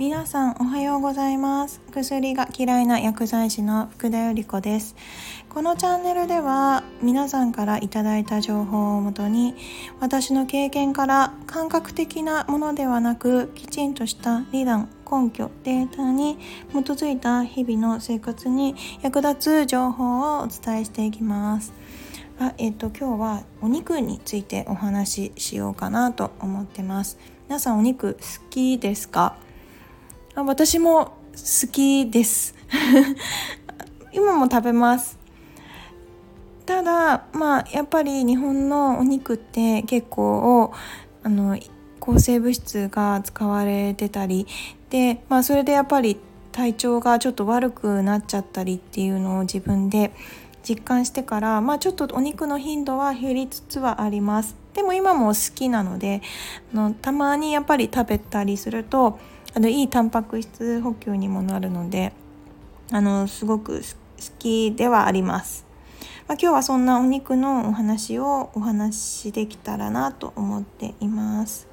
皆さんおはようございます。薬が嫌いな薬剤師の福田由里子です。このチャンネルでは皆さんからいただいた情報をもとに私の経験から感覚的なものではなくきちんとした理論根拠データに基づいた日々の生活に役立つ情報をお伝えしていきます。あえっ、と今日はお肉についてお話ししようかなと思ってます。皆さんお肉好きですか？あ私も好きです。今も食べます。ただまあやっぱり日本のお肉って結構あの抗生物質が使われてたりで、まあ、それでやっぱり体調がちょっと悪くなっちゃったりっていうのを自分で実感してから、まあ、ちょっとお肉の頻度は減りつつはあります。でも今も好きなのであのたまにやっぱり食べたりするとあのいいタンパク質補給にもなるのであのすごく好きではあります。まあ、今日はそんなお肉のお話をお話しできたらなと思っています。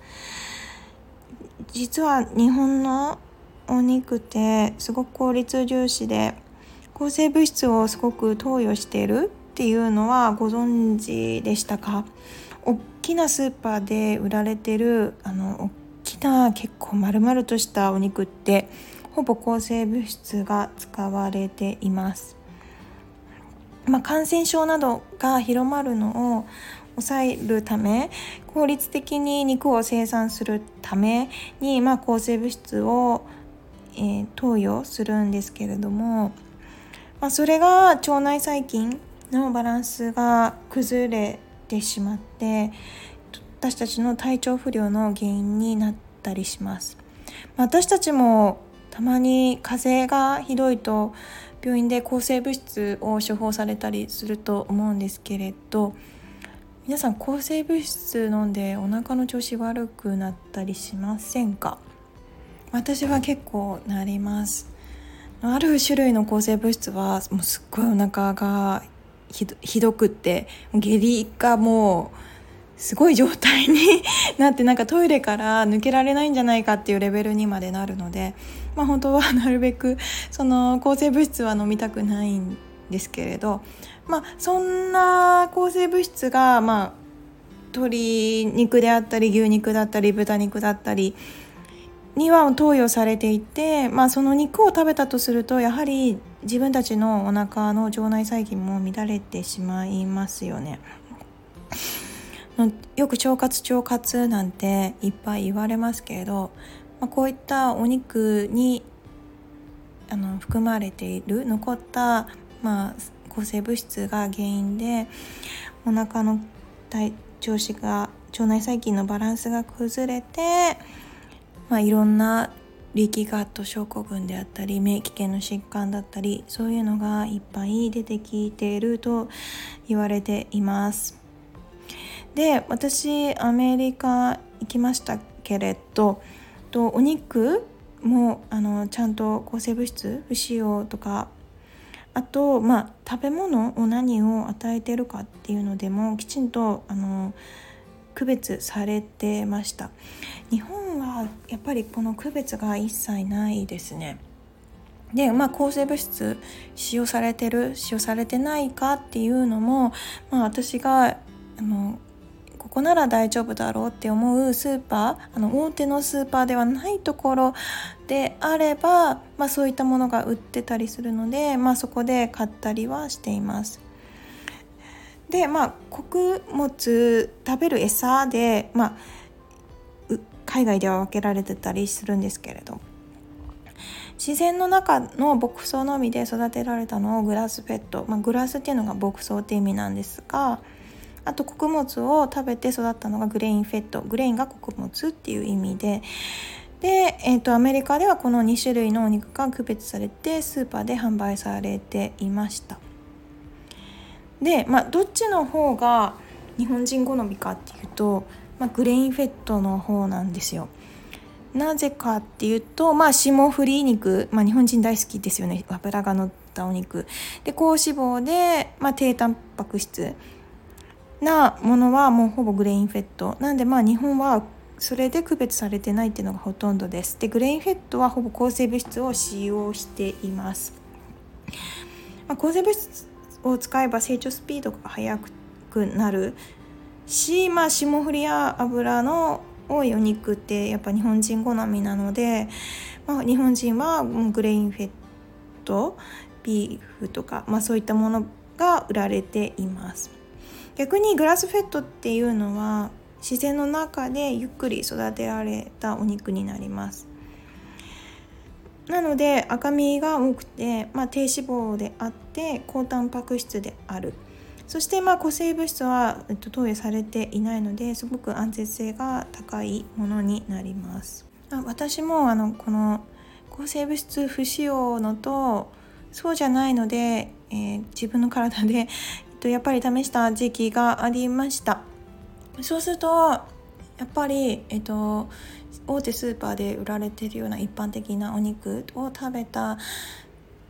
実は日本のお肉ってすごく効率重視で抗生物質をすごく投与しているっていうのはご存知でしたか？大きなスーパーで売られてるあのきな結構丸々としたお肉ってほぼ抗生物質が使われています。まあ、感染症などが広まるのを抑えるため効率的に肉を生産するために、まあ、抗生物質を、えー、投与するんですけれども、まあ、それが腸内細菌のバランスが崩れてしまって私たちの体調不良の原因になってたりします。私たちもたまに風邪がひどいと病院で抗生物質を処方されたりすると思うんですけれど皆さん抗生物質飲んでお腹の調子悪くなったりしませんか？私は結構なります。ある種類の抗生物質はもうすっごいお腹がひどくって下痢がもうすごい状態に なってなんかトイレから抜けられないんじゃないかっていうレベルにまでなるので、まあ、本当は なるべくその抗生物質は飲みたくないんですけれど、まあ、そんな抗生物質が、まあ、鶏肉であったり牛肉だったり豚肉だったりには投与されていて、まあ、その肉を食べたとするとやはり自分たちのお腹の腸内細菌も乱れてしまいますよね。よく腸活腸活なんていっぱい言われますけれど、まあ、こういったお肉にあの含まれている残った、まあ、抗生物質が原因でお腹の体調子が腸内細菌のバランスが崩れて、まあ、いろんな力ガット症候群であったり免疫系の疾患だったりそういうのがいっぱい出てきていると言われています。で私アメリカ行きましたけれどとお肉もあのちゃんと抗生物質不使用とかあと、まあ、食べ物を何を与えてるかっていうのでもきちんとあの区別されてました。日本はやっぱりこの区別が一切ないですね。でまあ抗生物質使用されてる使用されてないかっていうのも、まあ、私があのここなら大丈夫だろうって思うスーパーあの大手のスーパーではないところであれば、まあ、そういったものが売ってたりするので、まあ、そこで買ったりはしています。でまあ穀物食べる餌で、まあ、海外では分けられてたりするんですけれど自然の中の牧草のみで育てられたのをグラスフェット、まあ、グラスっていうのが牧草って意味なんですがあと穀物を食べて育ったのがグレインフェット。グレインが穀物っていう意味で。で、えーと、アメリカではこの2種類のお肉が区別されてスーパーで販売されていました。で、まあ、どっちの方が日本人好みかっていうと、まあ、グレインフェットの方なんですよ。なぜかっていうと、まあ、霜降り肉、まあ、日本人大好きですよね。脂が乗ったお肉。で高脂肪で、まあ、低タンパク質。なものはもうほぼグレインフェット。なんでまあ日本はそれで区別されてないっていうのがほとんどです。でグレインフェットはほぼ抗生物質を使用しています、まあ、抗生物質を使えば成長スピードが速くなるし、まあ、霜降りや油の多いお肉ってやっぱ日本人好みなので、まあ、日本人はグレインフェットビーフとか、まあ、そういったものが売られています。逆にグラスフェットっていうのは自然の中でゆっくり育てられたお肉になります。なので赤身が多くて、まあ、低脂肪であって高タンパク質である。そしてまあ抗生物質は、えっと、投与されていないのですごく安全性が高いものになります。私もあのこの抗生物質不使用のとそうじゃないので、えー、自分の体で、と、やっぱり試した時期がありましたそうするとやっぱり、えっと、大手スーパーで売られてるような一般的なお肉を食べた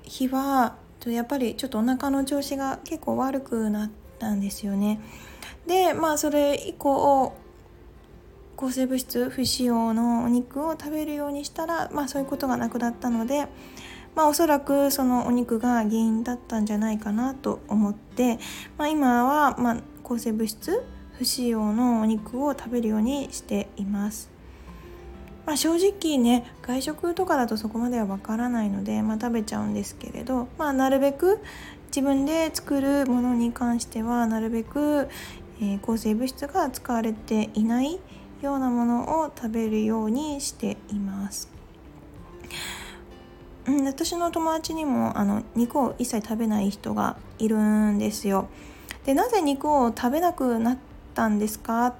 日はやっぱりちょっとお腹の調子が結構悪くなったんですよね。でまあそれ以降抗生物質不使用のお肉を食べるようにしたら、まあ、そういうことがなくなったので、まあ、おそらくそのお肉が原因だったんじゃないかなと思って、まあ、今は、ま、抗生物質不使用のお肉を食べるようにしています。まあ、正直ね外食とかだとそこまではわからないので、まあ、食べちゃうんですけれど、まあ、なるべく自分で作るものに関してはなるべく、えー、抗生物質が使われていないようなものを食べるようにしています。うん、私の友達にもあの肉を一切食べない人がいるんですよ。でなぜ肉を食べなくなったんですかっ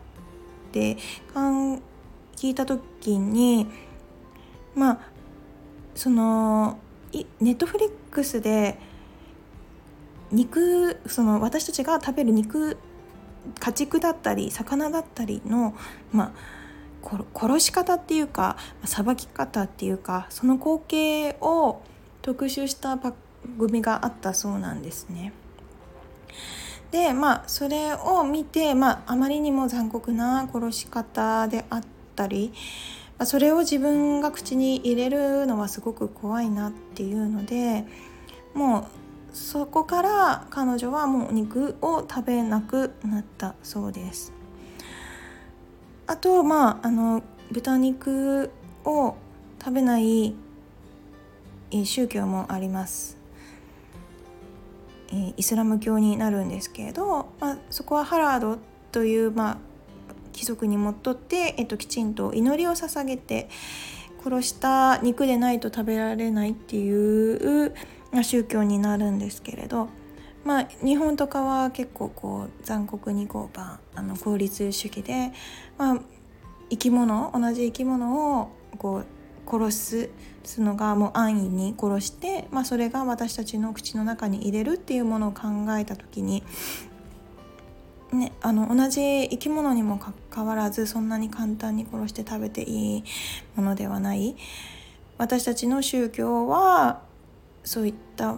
て聞いた時にまあそのネットフリックスで肉その私たちが食べる肉家畜だったり魚だったりのまあ殺し方っていうかさばき方っていうかその光景を特集した番組があったそうなんですね。でまあそれを見て、まあ、あまりにも残酷な殺し方であったり、ま、それを自分が口に入れるのはすごく怖いなっていうのでもうそこから彼女はもうお肉を食べなくなったそうです。あとまああの豚肉を食べない宗教もあります。イスラム教になるんですけれど、まあ、そこはハラードという、まあ、貴族にもっとって、えっと、きちんと祈りを捧げて殺した肉でないと食べられないっていう宗教になるんですけれど、まあ、日本とかは結構こう残酷にこう、まあ、の効率主義で、まあ、生き物同じ生き物をこう殺すのがもう安易に殺して、まあ、それが私たちの口の中に入れるっていうものを考えた時に、ね、あの同じ生き物にもかかわらずそんなに簡単に殺して食べていいものではない。私たちの宗教はそういった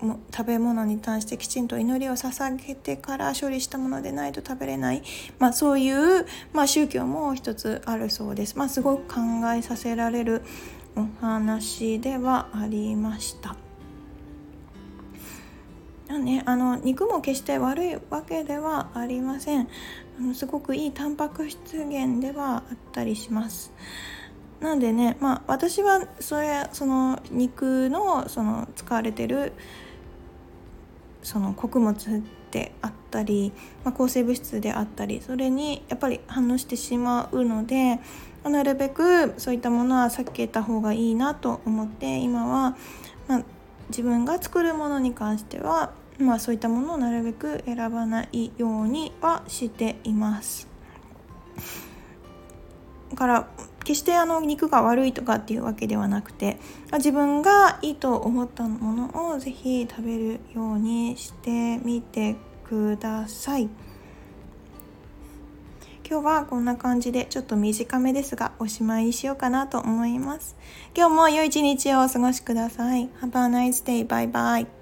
食べ物に対してきちんと祈りを捧げてから処理したものでないと食べれない、まあ、そういう、まあ、宗教も一つあるそうです。まあ、すごく考えさせられるお話ではありました。ね、あの肉も決して悪いわけではありませんあのすごくいいタンパク質源ではあったりしますなんでねまあ私はそれその肉のその使われてるその穀物であったり、まあ、抗生物質であったりそれにやっぱり反応してしまうのでなるべくそういったものは避けた方がいいなと思って今は、まあ、自分が作るものに関しては、まあ、そういったものをなるべく選ばないようにはしています。から決してあの肉が悪いとかっていうわけではなくて自分がいいと思ったものを是非食べるようにしてみてください今日はこんな感じでちょっと短めですがおしまいにしようかなと思います今日も良い一日をお過ごしください Have a nice day. Bye bye.